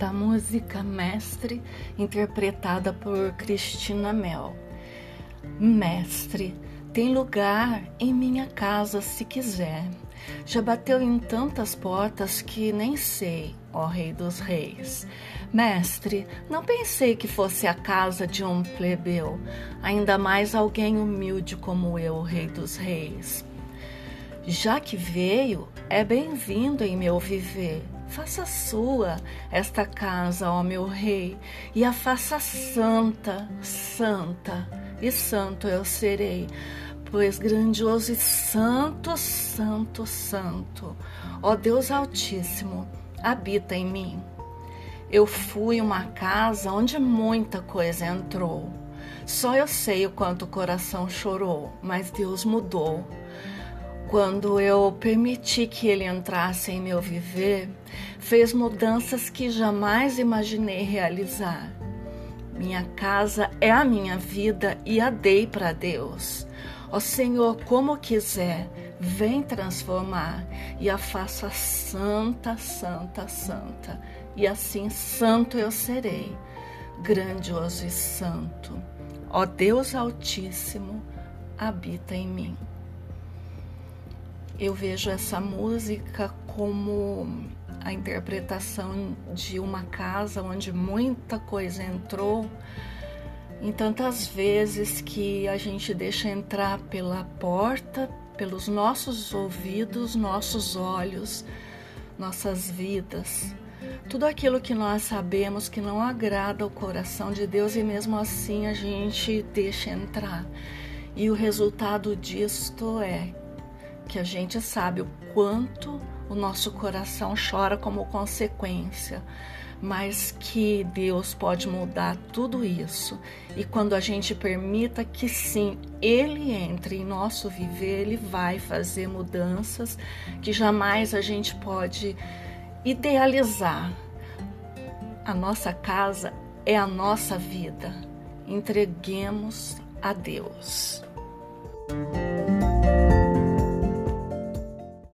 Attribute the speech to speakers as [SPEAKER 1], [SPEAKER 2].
[SPEAKER 1] da música Mestre, interpretada por Cristina Mel. Mestre, tem lugar em minha casa se quiser. Já bateu em tantas portas que nem sei, ó Rei dos Reis. Mestre, não pensei que fosse a casa de um plebeu, ainda mais alguém humilde como eu, Rei dos Reis. Já que veio, é bem-vindo em meu viver. Faça sua esta casa, ó meu rei, e a faça santa, santa, e santo eu serei, pois grandioso e santo, santo, santo, ó Deus Altíssimo, habita em mim. Eu fui uma casa onde muita coisa entrou. Só eu sei o quanto o coração chorou, mas Deus mudou. Quando eu permiti que ele entrasse em meu viver, fez mudanças que jamais imaginei realizar. Minha casa é a minha vida e a dei para Deus. Ó Senhor, como quiser, vem transformar e a faça santa, santa, santa. E assim santo eu serei, grandioso e santo. Ó Deus Altíssimo, habita em mim. Eu vejo essa música como a interpretação de uma casa onde muita coisa entrou em tantas vezes que a gente deixa entrar pela porta, pelos nossos ouvidos, nossos olhos, nossas vidas. Tudo aquilo que nós sabemos que não agrada o coração de Deus e mesmo assim a gente deixa entrar. E o resultado disto é que a gente sabe o quanto o nosso coração chora como consequência mas que Deus pode mudar tudo isso. E quando a gente permita que sim, Ele entre em nosso viver, Ele vai fazer mudanças que jamais a gente pode idealizar. A nossa casa é a nossa vida. Entreguemos a Deus.